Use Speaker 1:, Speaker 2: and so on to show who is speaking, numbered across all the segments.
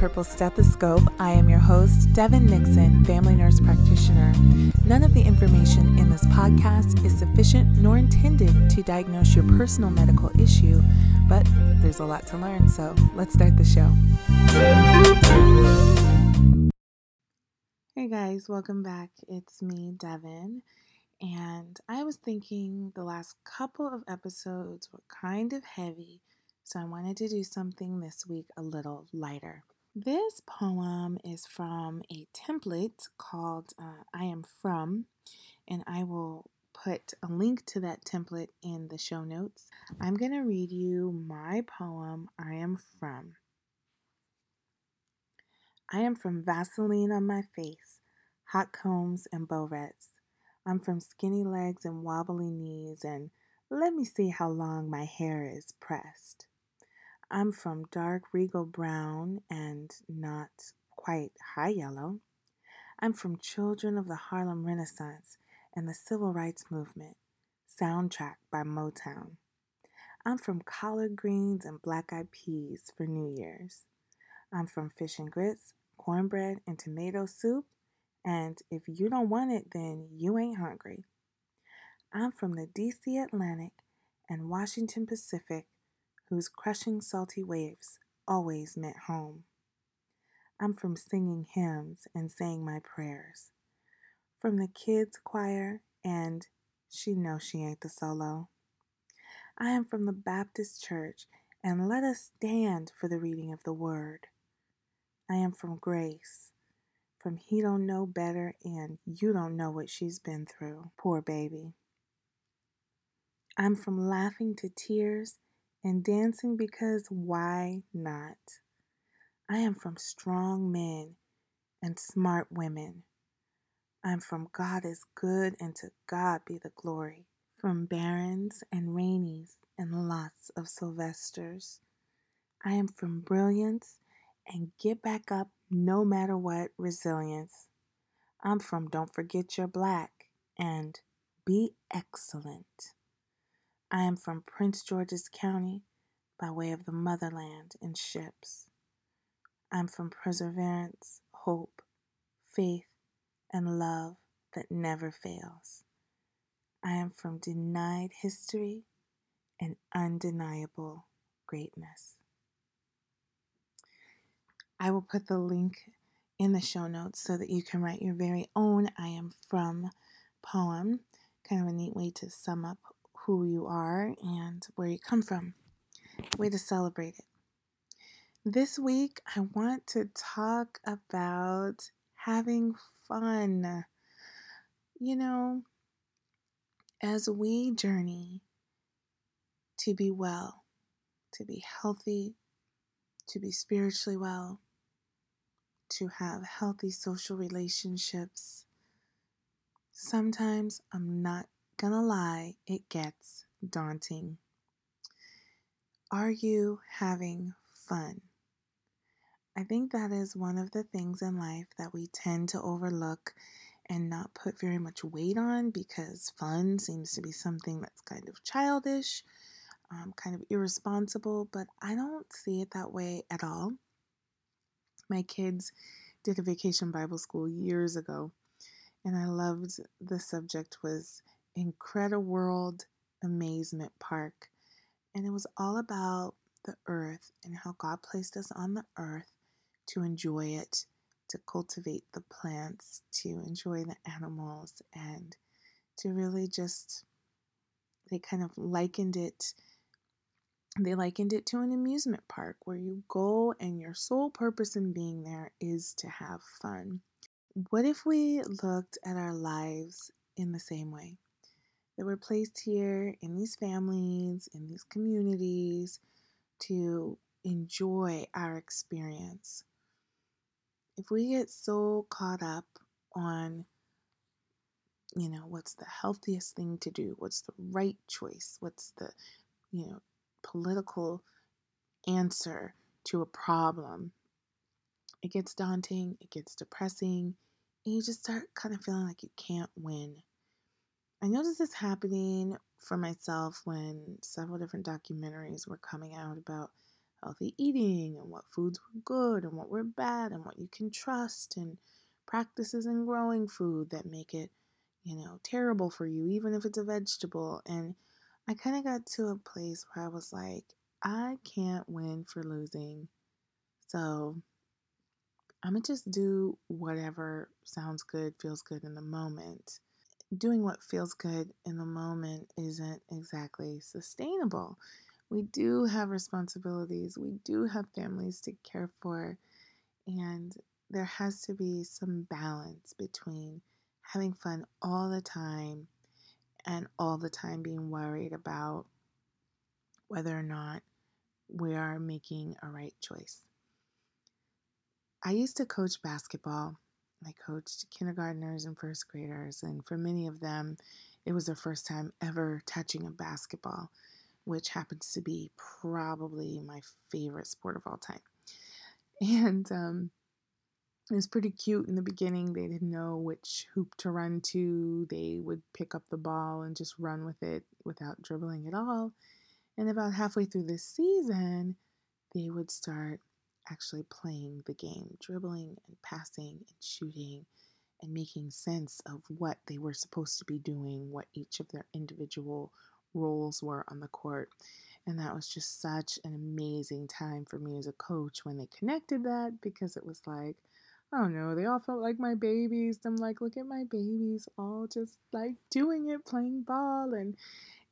Speaker 1: Purple Stethoscope. I am your host, Devyn Nixon, family nurse practitioner. None of the information in this podcast is sufficient nor intended to diagnose your personal medical issue, but there's a lot to learn, so let's start the show. Hey guys, welcome back. It's me, Devyn. And I was thinking the last couple of episodes were kind of heavy, so I wanted to do something this week a little lighter. This poem is from a template called uh, I Am From, and I will put a link to that template in the show notes. I'm going to read you my poem, I Am From. I am from Vaseline on my face, hot combs and reds. I'm from skinny legs and wobbly knees, and let me see how long my hair is pressed. I'm from dark regal brown and not quite high yellow. I'm from Children of the Harlem Renaissance and the Civil Rights Movement, soundtrack by Motown. I'm from collard greens and black eyed peas for New Year's. I'm from fish and grits, cornbread, and tomato soup and if you don't want it, then you ain't hungry. I'm from the DC Atlantic and Washington Pacific, whose crushing salty waves always meant home. I'm from singing hymns and saying my prayers. From the kids' choir and she knows she ain't the solo. I am from the Baptist Church and let us stand for the reading of the word. I am from grace from he don't know better and you don't know what she's been through. Poor baby. I'm from laughing to tears and dancing because why not? I am from strong men and smart women. I'm from God is good and to God be the glory. From barons and rainies and lots of Sylvesters. I am from brilliance and get back up no matter what resilience. I'm from Don't Forget You're Black and Be Excellent. I am from Prince George's County by way of the motherland and ships. I'm from perseverance, hope, faith, and love that never fails. I am from denied history and undeniable greatness. I will put the link in the show notes so that you can write your very own I am from poem. Kind of a neat way to sum up who you are and where you come from. Way to celebrate it. This week, I want to talk about having fun. You know, as we journey to be well, to be healthy, to be spiritually well, to have healthy social relationships. Sometimes, I'm not gonna lie, it gets daunting. Are you having fun? I think that is one of the things in life that we tend to overlook and not put very much weight on because fun seems to be something that's kind of childish, um, kind of irresponsible, but I don't see it that way at all. My kids did a vacation Bible school years ago, and I loved the subject was Incrediworld Amazement Park. And it was all about the earth and how God placed us on the earth to enjoy it, to cultivate the plants, to enjoy the animals, and to really just, they kind of likened it they likened it to an amusement park where you go and your sole purpose in being there is to have fun. What if we looked at our lives in the same way? That we're placed here in these families, in these communities to enjoy our experience. If we get so caught up on, you know, what's the healthiest thing to do, what's the right choice, what's the, you know, political answer to a problem, it gets daunting, it gets depressing, and you just start kind of feeling like you can't win. I noticed this happening for myself when several different documentaries were coming out about healthy eating and what foods were good and what were bad and what you can trust and practices in growing food that make it, you know, terrible for you, even if it's a vegetable. And I kind of got to a place where I was like, I can't win for losing. So I'm going to just do whatever sounds good, feels good in the moment. Doing what feels good in the moment isn't exactly sustainable. We do have responsibilities, we do have families to care for, and there has to be some balance between having fun all the time and all the time being worried about whether or not we are making a right choice. I used to coach basketball. I coached kindergartners and first graders, and for many of them, it was their first time ever touching a basketball, which happens to be probably my favorite sport of all time. And um, it was pretty cute in the beginning. They didn't know which hoop to run to. They would pick up the ball and just run with it without dribbling at all. And about halfway through the season, they would start actually playing the game, dribbling and passing and shooting and making sense of what they were supposed to be doing, what each of their individual roles were on the court. And that was just such an amazing time for me as a coach when they connected that because it was like, I don't know, they all felt like my babies. I'm like, look at my babies, all just like doing it, playing ball. And,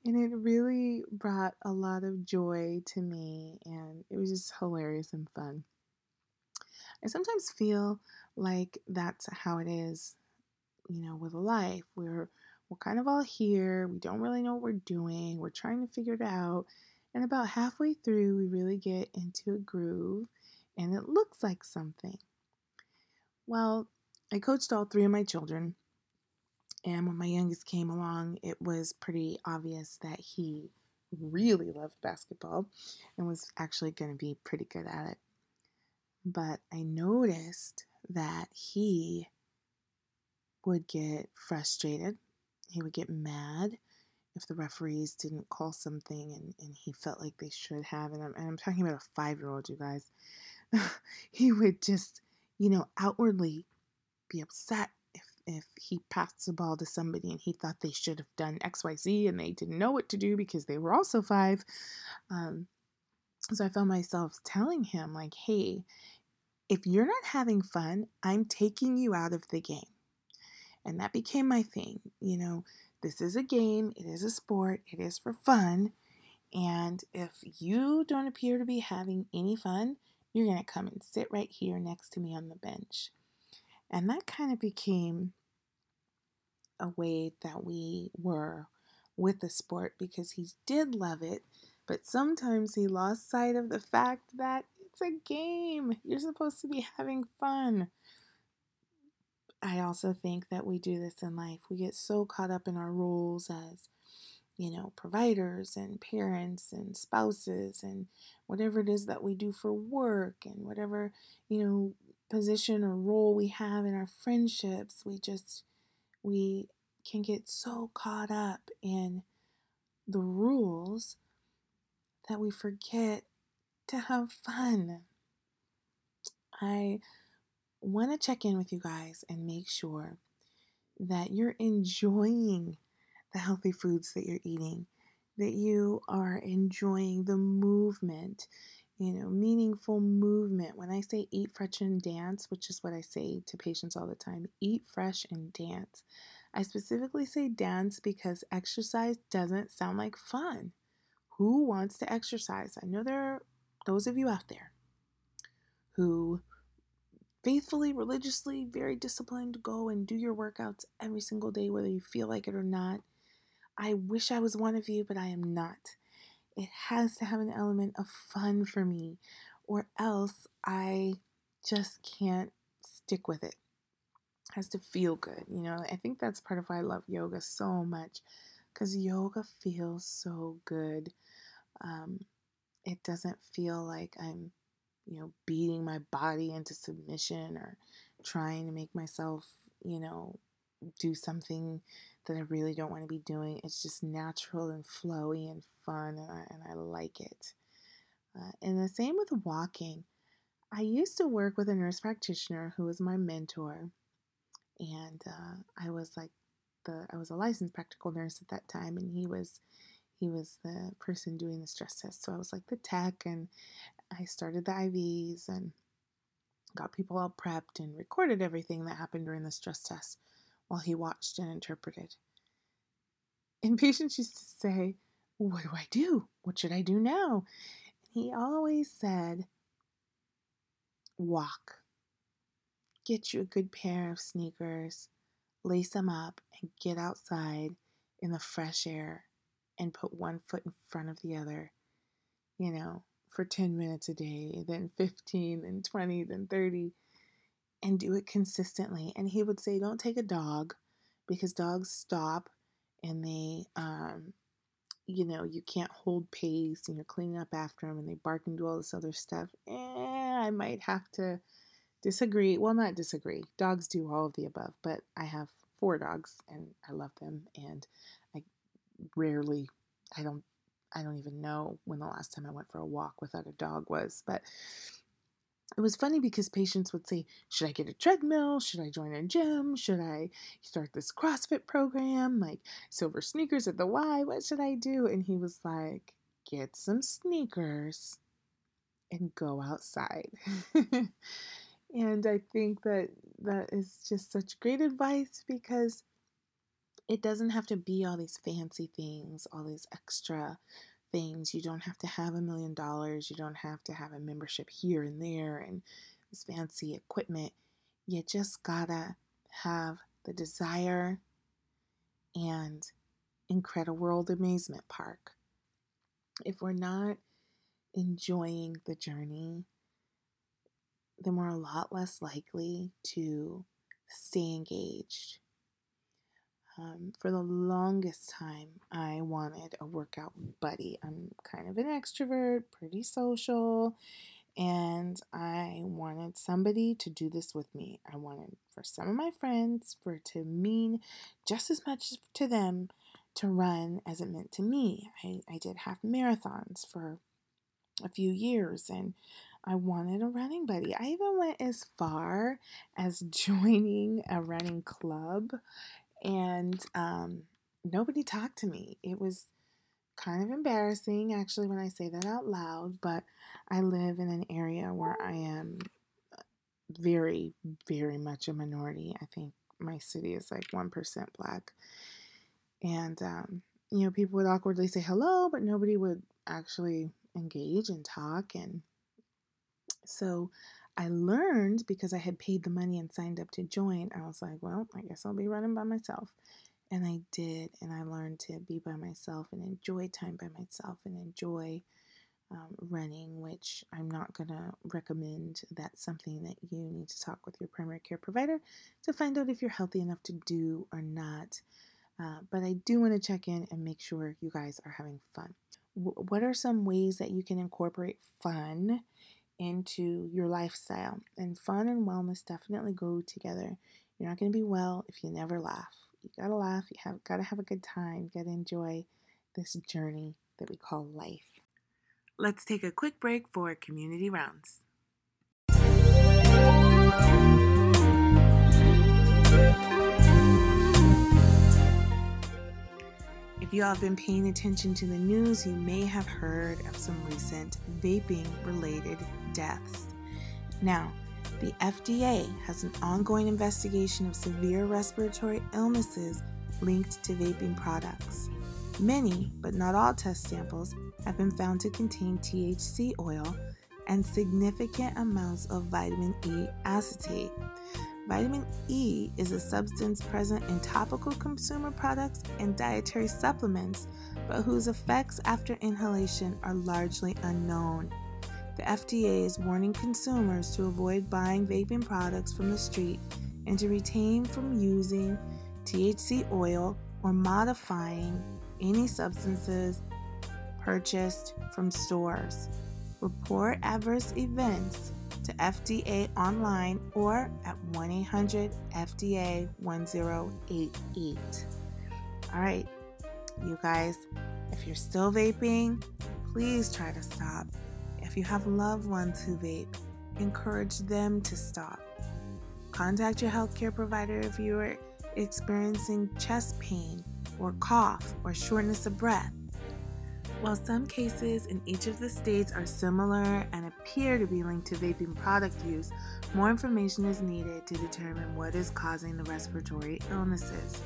Speaker 1: and it really brought a lot of joy to me. And it was just hilarious and fun. I sometimes feel like that's how it is, you know, with life. We're, we're kind of all here. We don't really know what we're doing. We're trying to figure it out. And about halfway through, we really get into a groove and it looks like something. Well, I coached all three of my children, and when my youngest came along, it was pretty obvious that he really loved basketball and was actually going to be pretty good at it. But I noticed that he would get frustrated, he would get mad if the referees didn't call something and, and he felt like they should have. And I'm, and I'm talking about a five year old, you guys. he would just you know, outwardly be upset if, he passed the ball to somebody and he thought they should have done XYZ and they didn't know what to do because they were also five. Um, so I found myself telling him, like, hey, if you're not having fun, I'm taking you out of the game. And that became my thing. You know, this is a game, it is a sport, it is for fun. And if you don't appear to be having any fun, you're going to come and sit right here next to me on the bench. And that kind of became a way that we were with the sport because he did love it, but sometimes he lost sight of the fact that it's a game. You're supposed to be having fun. I also think that we do this in life. We get so caught up in our roles as you know, providers and parents and spouses and whatever it is that we do for work and whatever, you know, position or role we have in our friendships. We just, we can get so caught up in the rules that we forget to have fun. I want to check in with you guys and make sure that you're enjoying the healthy foods that you're eating, that you are enjoying the movement, you know, meaningful movement. When I say eat fresh and dance, which is what I say to patients all the time, eat fresh and dance. I specifically say dance because exercise doesn't sound like fun. Who wants to exercise? I know there are those of you out there who faithfully, religiously, very disciplined go and do your workouts every single day, whether you feel like it or not. I wish I was one of you, but I am not. It has to have an element of fun for me, or else I just can't stick with it. it has to feel good, you know. I think that's part of why I love yoga so much, because yoga feels so good. Um, it doesn't feel like I'm, you know, beating my body into submission or trying to make myself, you know, do something that I really don't want to be doing. It's just natural and flowy and fun, and I, and I like it. Uh, and the same with walking. I used to work with a nurse practitioner who was my mentor, and uh, I was like the I was a licensed practical nurse at that time, and he was he was the person doing the stress test. So I was like the tech, and I started the IVs and got people all prepped and recorded everything that happened during the stress test while he watched and interpreted. And patients used to say, What do I do? What should I do now? And he always said, Walk. Get you a good pair of sneakers, lace them up, and get outside in the fresh air and put one foot in front of the other. You know, for 10 minutes a day, then 15, then 20, then 30, and do it consistently. And he would say, Don't take a dog because dogs stop and they, um, you know, you can't hold pace and you're cleaning up after them and they bark and do all this other stuff. Eh, I might have to disagree. Well, not disagree. Dogs do all of the above, but I have four dogs and I love them and I rarely, I don't I don't even know when the last time I went for a walk without a dog was, but it was funny because patients would say, Should I get a treadmill? Should I join a gym? Should I start this CrossFit program? Like silver sneakers at the Y? What should I do? And he was like, Get some sneakers and go outside. and I think that that is just such great advice because it doesn't have to be all these fancy things, all these extra things. You don't have to have a million dollars. You don't have to have a membership here and there and this fancy equipment. You just gotta have the desire and incredible world amazement park. If we're not enjoying the journey, then we're a lot less likely to stay engaged um, for the longest time, I wanted a workout buddy. I'm kind of an extrovert, pretty social, and I wanted somebody to do this with me. I wanted for some of my friends for it to mean just as much to them to run as it meant to me. I, I did half marathons for a few years and I wanted a running buddy. I even went as far as joining a running club and um, nobody talked to me. It was kind of embarrassing actually when I say that out loud, but I live in an area where I am uh, very, very much a minority. I think my city is like 1% black. And, um, you know, people would awkwardly say hello, but nobody would actually engage and talk. And so I learned because I had paid the money and signed up to join. I was like, well, I guess I'll be running by myself. And I did. And I learned to be by myself and enjoy time by myself and enjoy um, running, which I'm not going to recommend. That's something that you need to talk with your primary care provider to find out if you're healthy enough to do or not. Uh, but I do want to check in and make sure you guys are having fun. W- what are some ways that you can incorporate fun into your lifestyle. And fun and wellness definitely go together. You're not going to be well if you never laugh. You got to laugh, you have got to have a good time, got to enjoy this journey that we call life. Let's take a quick break for community rounds. If you have been paying attention to the news, you may have heard of some recent vaping related deaths. Now, the FDA has an ongoing investigation of severe respiratory illnesses linked to vaping products. Many, but not all test samples have been found to contain THC oil and significant amounts of vitamin E acetate, Vitamin E is a substance present in topical consumer products and dietary supplements, but whose effects after inhalation are largely unknown. The FDA is warning consumers to avoid buying vaping products from the street and to retain from using THC oil or modifying any substances purchased from stores. Report adverse events to FDA online or at 1 800 FDA 1088. All right, you guys, if you're still vaping, please try to stop. If you have loved ones who vape, encourage them to stop. Contact your healthcare provider if you are experiencing chest pain or cough or shortness of breath. While some cases in each of the states are similar and appear to be linked to vaping product use, more information is needed to determine what is causing the respiratory illnesses.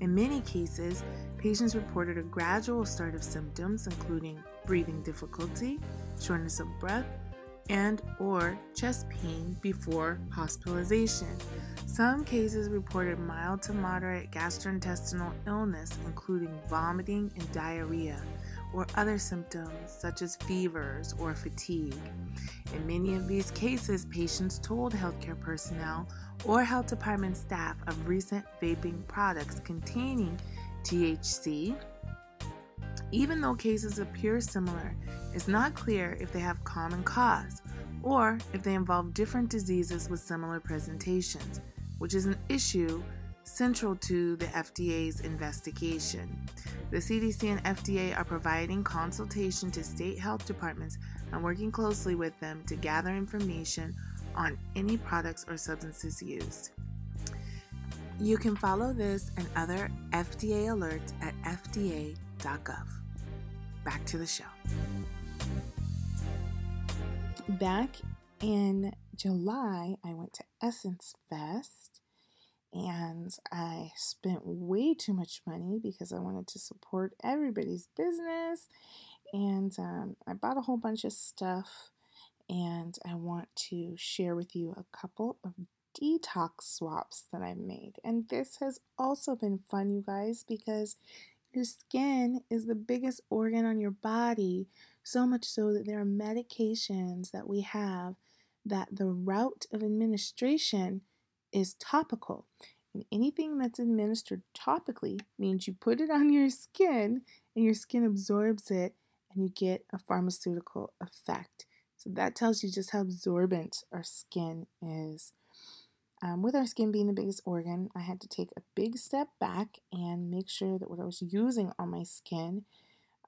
Speaker 1: In many cases, patients reported a gradual start of symptoms including breathing difficulty, shortness of breath, and or chest pain before hospitalization. Some cases reported mild to moderate gastrointestinal illness including vomiting and diarrhea or other symptoms such as fevers or fatigue. In many of these cases, patients told healthcare personnel or health department staff of recent vaping products containing THC. Even though cases appear similar, it's not clear if they have common cause or if they involve different diseases with similar presentations, which is an issue central to the FDA's investigation. The CDC and FDA are providing consultation to state health departments and working closely with them to gather information on any products or substances used. You can follow this and other FDA alerts at fda.gov. Back to the show. Back in July, I went to Essence Fest and I spent way too much money because I wanted to support everybody's business. And um, I bought a whole bunch of stuff, and I want to share with you a couple of detox swaps that I've made. And this has also been fun, you guys, because your skin is the biggest organ on your body, so much so that there are medications that we have that the route of administration is topical. And anything that's administered topically means you put it on your skin and your skin absorbs it and you get a pharmaceutical effect. So that tells you just how absorbent our skin is. Um, with our skin being the biggest organ, I had to take a big step back and make sure that what I was using on my skin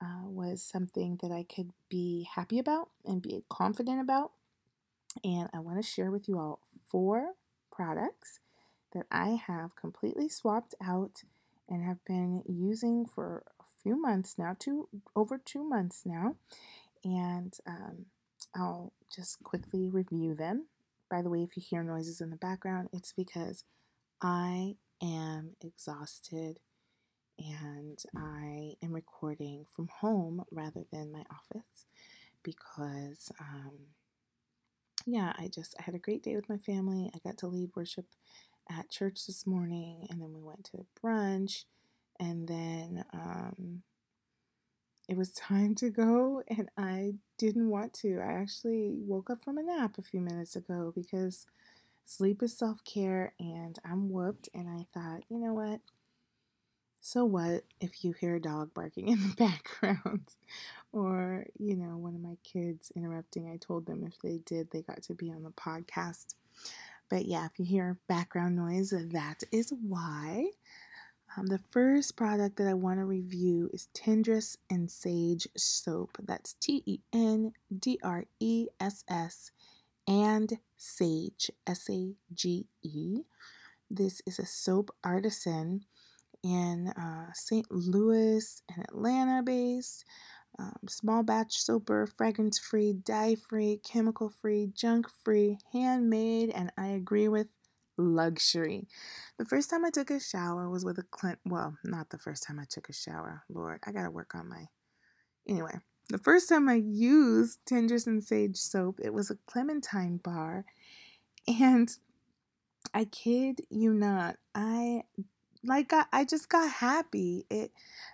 Speaker 1: uh, was something that I could be happy about and be confident about. And I want to share with you all four products that I have completely swapped out and have been using for a few months now, two over two months now. And um, I'll just quickly review them. By the way, if you hear noises in the background, it's because I am exhausted and I am recording from home rather than my office because um, yeah, I just I had a great day with my family. I got to lead worship at church this morning, and then we went to brunch, and then um, it was time to go, and I didn't want to. I actually woke up from a nap a few minutes ago because sleep is self care, and I'm whooped. And I thought, you know what? So what if you hear a dog barking in the background? or, you know, one of my kids interrupting? I told them if they did, they got to be on the podcast. But yeah, if you hear background noise, that is why. Um, the first product that I want to review is Tendress and Sage Soap. That's T E N D R E S S and Sage, S A G E. This is a soap artisan in uh, St. Louis and Atlanta based. Um, small batch soaper, fragrance free, dye free, chemical free, junk free, handmade, and I agree with luxury. The first time I took a shower was with a Clint. Well, not the first time I took a shower. Lord, I gotta work on my. Anyway, the first time I used Tendress and Sage soap, it was a Clementine bar, and I kid you not, I like I, I just got happy. It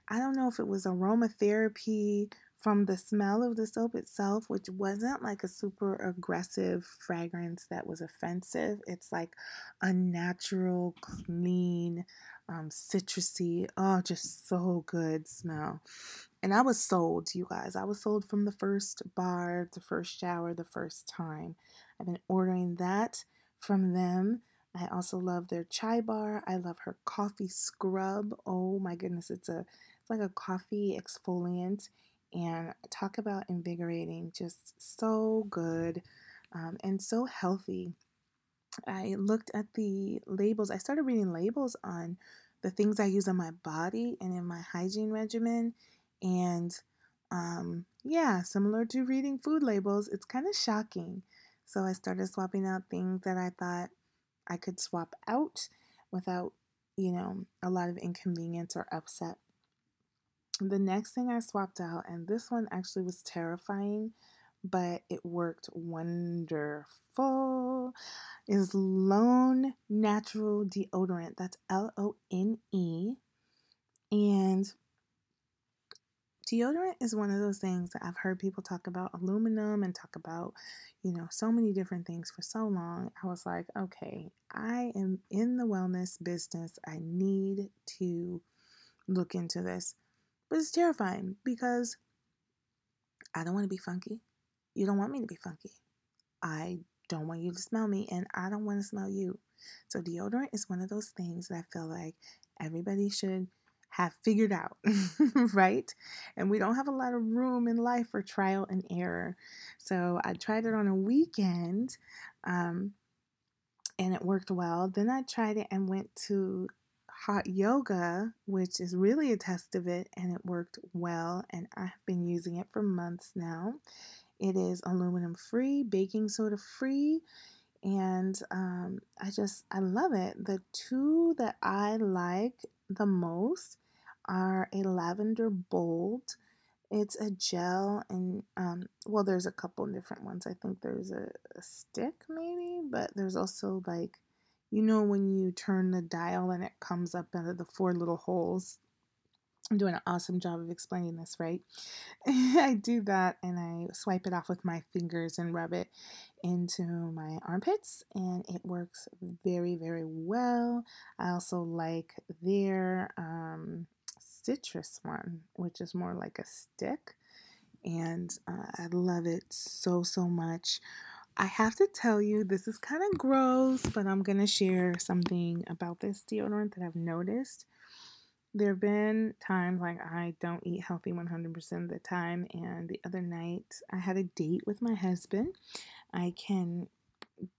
Speaker 1: I don't know if it was aromatherapy from the smell of the soap itself, which wasn't like a super aggressive fragrance that was offensive. It's like a natural, clean, um, citrusy, oh, just so good smell. And I was sold, you guys. I was sold from the first bar, the first shower, the first time. I've been ordering that from them I also love their chai bar. I love her coffee scrub. Oh my goodness, it's a it's like a coffee exfoliant And talk about invigorating, just so good um, and so healthy. I looked at the labels. I started reading labels on the things I use on my body and in my hygiene regimen. And um, yeah, similar to reading food labels, it's kind of shocking. So I started swapping out things that I thought I could swap out without, you know, a lot of inconvenience or upset. The next thing I swapped out, and this one actually was terrifying, but it worked wonderful, is Lone Natural Deodorant. That's L O N E. And deodorant is one of those things that I've heard people talk about aluminum and talk about, you know, so many different things for so long. I was like, okay, I am in the wellness business. I need to look into this. But it's terrifying because I don't want to be funky. You don't want me to be funky. I don't want you to smell me, and I don't want to smell you. So, deodorant is one of those things that I feel like everybody should have figured out, right? And we don't have a lot of room in life for trial and error. So, I tried it on a weekend um, and it worked well. Then I tried it and went to hot yoga, which is really a test of it, and it worked well. And I've been using it for months now. It is aluminum free, baking soda free, and um, I just I love it. The two that I like the most are a lavender bold. It's a gel, and um, well, there's a couple different ones. I think there's a, a stick, maybe, but there's also like, you know, when you turn the dial and it comes up out of the four little holes I'm doing an awesome job of explaining this, right? I do that and I swipe it off with my fingers and rub it into my armpits, and it works very, very well. I also like their um, citrus one, which is more like a stick, and uh, I love it so, so much. I have to tell you, this is kind of gross, but I'm going to share something about this deodorant that I've noticed there have been times like I don't eat healthy 100% of the time. And the other night, I had a date with my husband. I can,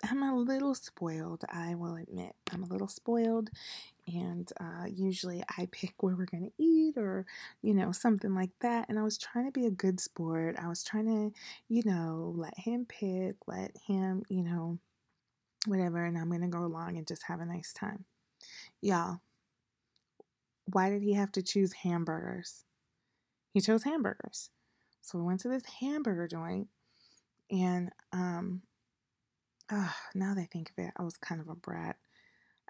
Speaker 1: I'm a little spoiled, I will admit. I'm a little spoiled. And uh, usually I pick where we're going to eat or, you know, something like that. And I was trying to be a good sport. I was trying to, you know, let him pick, let him, you know, whatever. And I'm going to go along and just have a nice time. Y'all, why did he have to choose hamburgers? He chose hamburgers. So we went to this hamburger joint, and um, oh, now that I think of it, I was kind of a brat.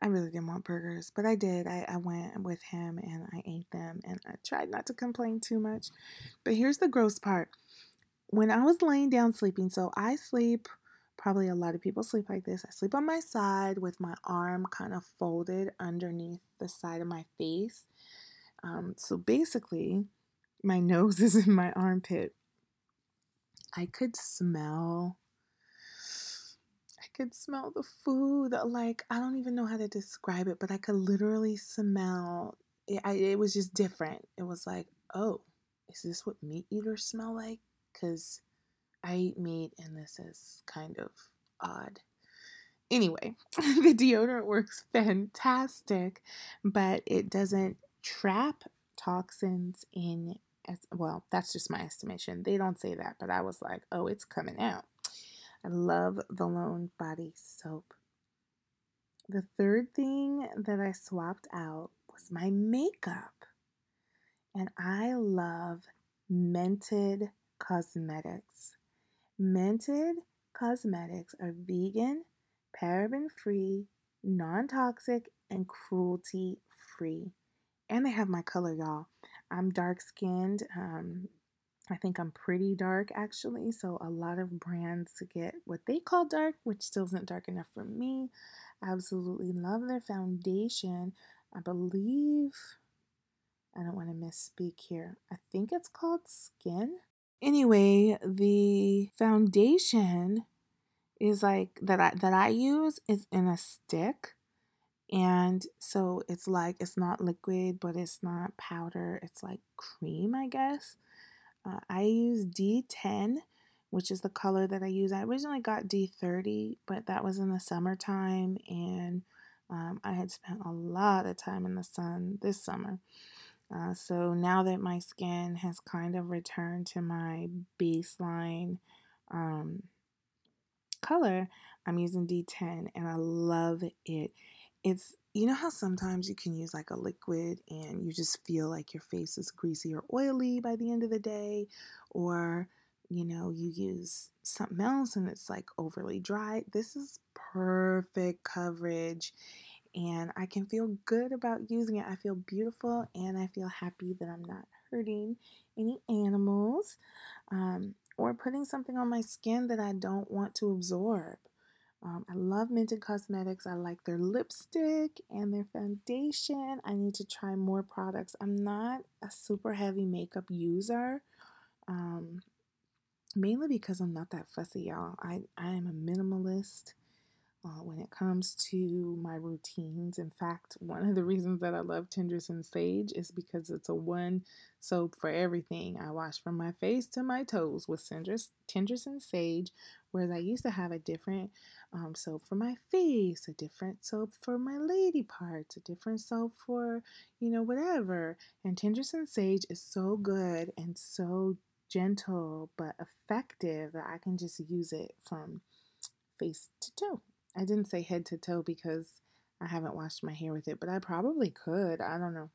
Speaker 1: I really didn't want burgers, but I did. I, I went with him and I ate them, and I tried not to complain too much. But here's the gross part when I was laying down sleeping, so I sleep probably a lot of people sleep like this. I sleep on my side with my arm kind of folded underneath the side of my face. Um, so basically, my nose is in my armpit. I could smell. Could smell the food. Like, I don't even know how to describe it, but I could literally smell it. I, it was just different. It was like, oh, is this what meat eaters smell like? Because I eat meat and this is kind of odd. Anyway, the deodorant works fantastic, but it doesn't trap toxins in as well. That's just my estimation. They don't say that, but I was like, oh, it's coming out. I love the Lone Body Soap. The third thing that I swapped out was my makeup. And I love Mented Cosmetics. Mented cosmetics are vegan, paraben free, non toxic, and cruelty free. And they have my color, y'all. I'm dark skinned. Um, I think I'm pretty dark actually. So a lot of brands get what they call dark, which still isn't dark enough for me. Absolutely love their foundation. I believe I don't want to misspeak here. I think it's called Skin. Anyway, the foundation is like that I that I use is in a stick. And so it's like it's not liquid, but it's not powder. It's like cream, I guess. Uh, I use D10, which is the color that I use. I originally got D30, but that was in the summertime, and um, I had spent a lot of time in the sun this summer. Uh, so now that my skin has kind of returned to my baseline um, color, I'm using D10 and I love it. It's, you know how sometimes you can use like a liquid and you just feel like your face is greasy or oily by the end of the day, or you know, you use something else and it's like overly dry. This is perfect coverage and I can feel good about using it. I feel beautiful and I feel happy that I'm not hurting any animals um, or putting something on my skin that I don't want to absorb. Um, I love Mented Cosmetics. I like their lipstick and their foundation. I need to try more products. I'm not a super heavy makeup user, um, mainly because I'm not that fussy, y'all. I, I am a minimalist uh, when it comes to my routines. In fact, one of the reasons that I love Tendress and Sage is because it's a one soap for everything. I wash from my face to my toes with and Sage, whereas I used to have a different um, soap for my face, a different soap for my lady parts, a different soap for, you know, whatever. And Tendress and Sage is so good and so gentle but effective that I can just use it from face to toe. I didn't say head to toe because I haven't washed my hair with it, but I probably could. I don't know.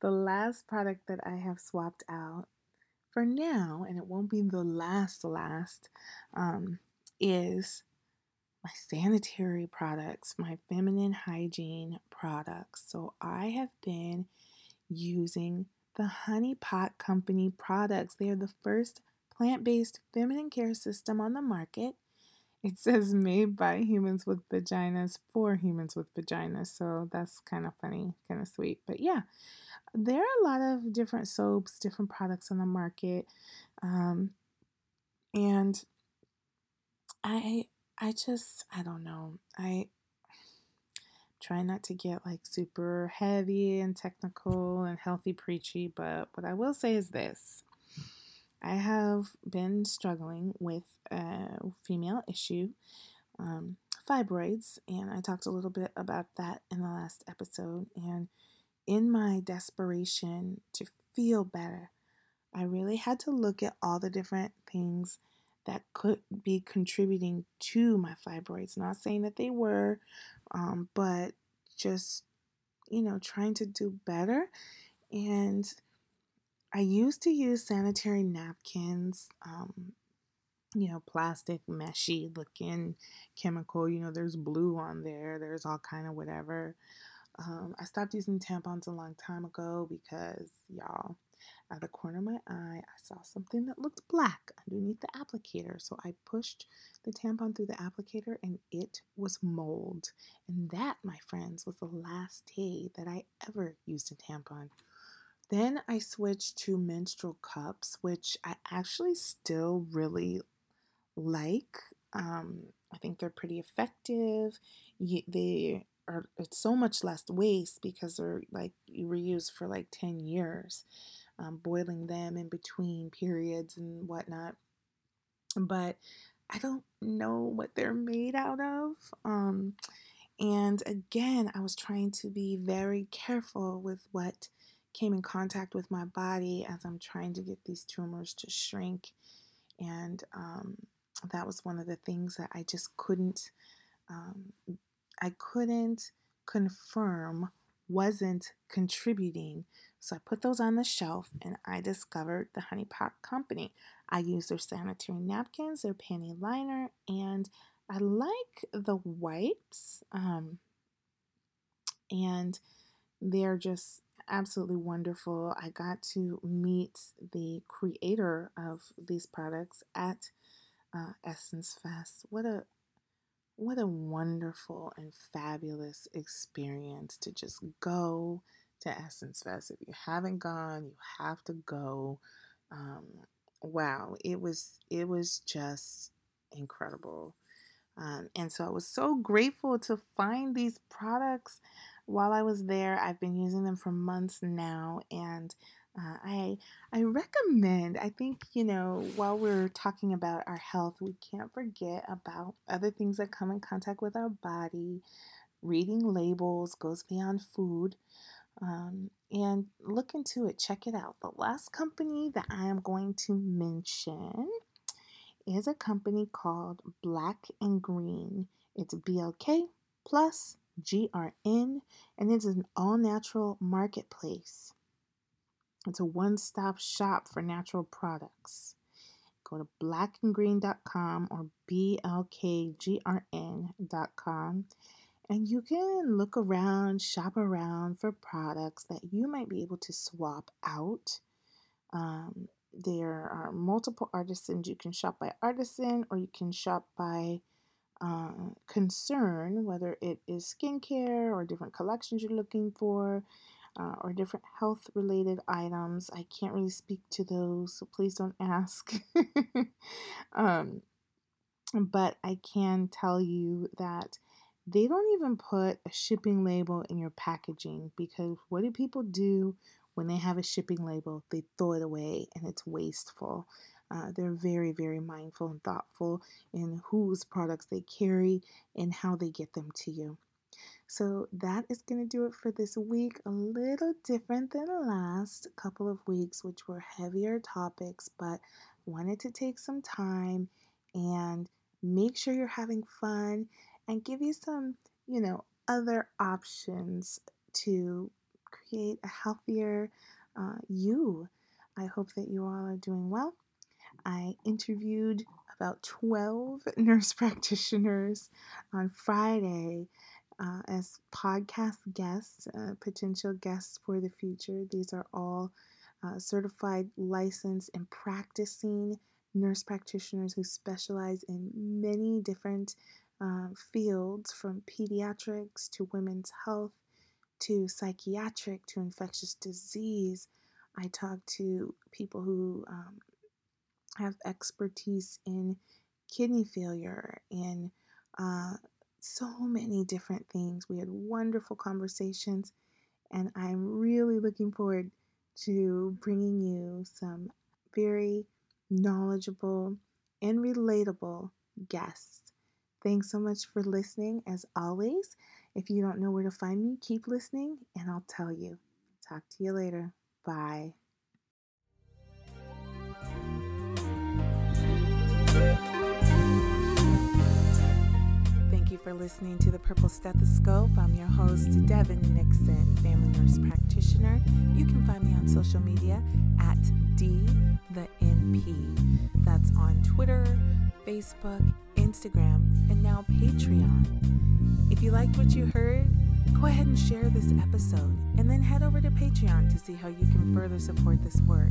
Speaker 1: The last product that I have swapped out for now, and it won't be the last, last, um, is my sanitary products, my feminine hygiene products. So I have been using the Honey Pot Company products. They are the first plant based feminine care system on the market. It says made by humans with vaginas for humans with vaginas. So that's kind of funny, kind of sweet. But yeah, there are a lot of different soaps, different products on the market. Um, and I I just I don't know. I try not to get like super heavy and technical and healthy preachy, but what I will say is this. I have been struggling with a female issue, um, fibroids, and I talked a little bit about that in the last episode. And in my desperation to feel better, I really had to look at all the different things that could be contributing to my fibroids. Not saying that they were, um, but just, you know, trying to do better. And I used to use sanitary napkins, um, you know, plastic, meshy looking chemical. You know, there's blue on there, there's all kind of whatever. Um, I stopped using tampons a long time ago because, y'all, out of the corner of my eye, I saw something that looked black underneath the applicator. So I pushed the tampon through the applicator and it was mold. And that, my friends, was the last day that I ever used a tampon. Then I switched to menstrual cups, which I actually still really like. Um, I think they're pretty effective. They are it's so much less waste because they're like reused for like 10 years, um, boiling them in between periods and whatnot. But I don't know what they're made out of. Um, and again, I was trying to be very careful with what came in contact with my body as I'm trying to get these tumors to shrink. And um, that was one of the things that I just couldn't, um, I couldn't confirm wasn't contributing. So I put those on the shelf and I discovered the Honey Pot Company. I use their sanitary napkins, their panty liner, and I like the wipes. Um, and they're just absolutely wonderful. I got to meet the creator of these products at uh, Essence Fest. What a what a wonderful and fabulous experience to just go to Essence Fest. If you haven't gone, you have to go. Um, wow, it was it was just incredible. Um, and so I was so grateful to find these products while I was there. I've been using them for months now, and Uh, I I recommend. I think you know while we're talking about our health, we can't forget about other things that come in contact with our body. Reading labels goes beyond food, um, and look into it. Check it out. The last company that I am going to mention is a company called Black and Green. It's BLK plus GRN, and it's an all natural marketplace. It's a one stop shop for natural products. Go to blackandgreen.com or blkgrn.com and you can look around, shop around for products that you might be able to swap out. Um, there are multiple artisans. You can shop by artisan or you can shop by uh, concern, whether it is skincare or different collections you're looking for uh, or different health related items. I can't really speak to those, so please don't ask. um, but I can tell you that they don't even put a shipping label in your packaging because what do people do when they have a shipping label? They throw it away and it's wasteful. Uh, they're very, very mindful and thoughtful in whose products they carry and how they get them to you. So that is going to do it for this week. A little different than the last couple of weeks, which were heavier topics, but wanted to take some time and make sure you're having fun and give you some, you know, other options to create a healthier uh, you. I hope that you all are doing well. I interviewed about 12 nurse practitioners on Friday uh, as podcast guests, uh, potential guests for the future. These are all uh, certified, licensed, and practicing nurse practitioners who specialize in many different um, fields from pediatrics to women's health to psychiatric to infectious disease. I talk to people who um, have expertise in kidney failure and uh, so many different things. We had wonderful conversations, and I'm really looking forward to bringing you some very knowledgeable and relatable guests. Thanks so much for listening. As always, if you don't know where to find me, keep listening and I'll tell you. Talk to you later. Bye. For listening to the Purple Stethoscope. I'm your host, Devyn Nixon, family nurse practitioner. You can find me on social media at D the NP. That's on Twitter, Facebook, Instagram, and now Patreon. If you liked what you heard, go ahead and share this episode and then head over to Patreon to see how you can further support this work.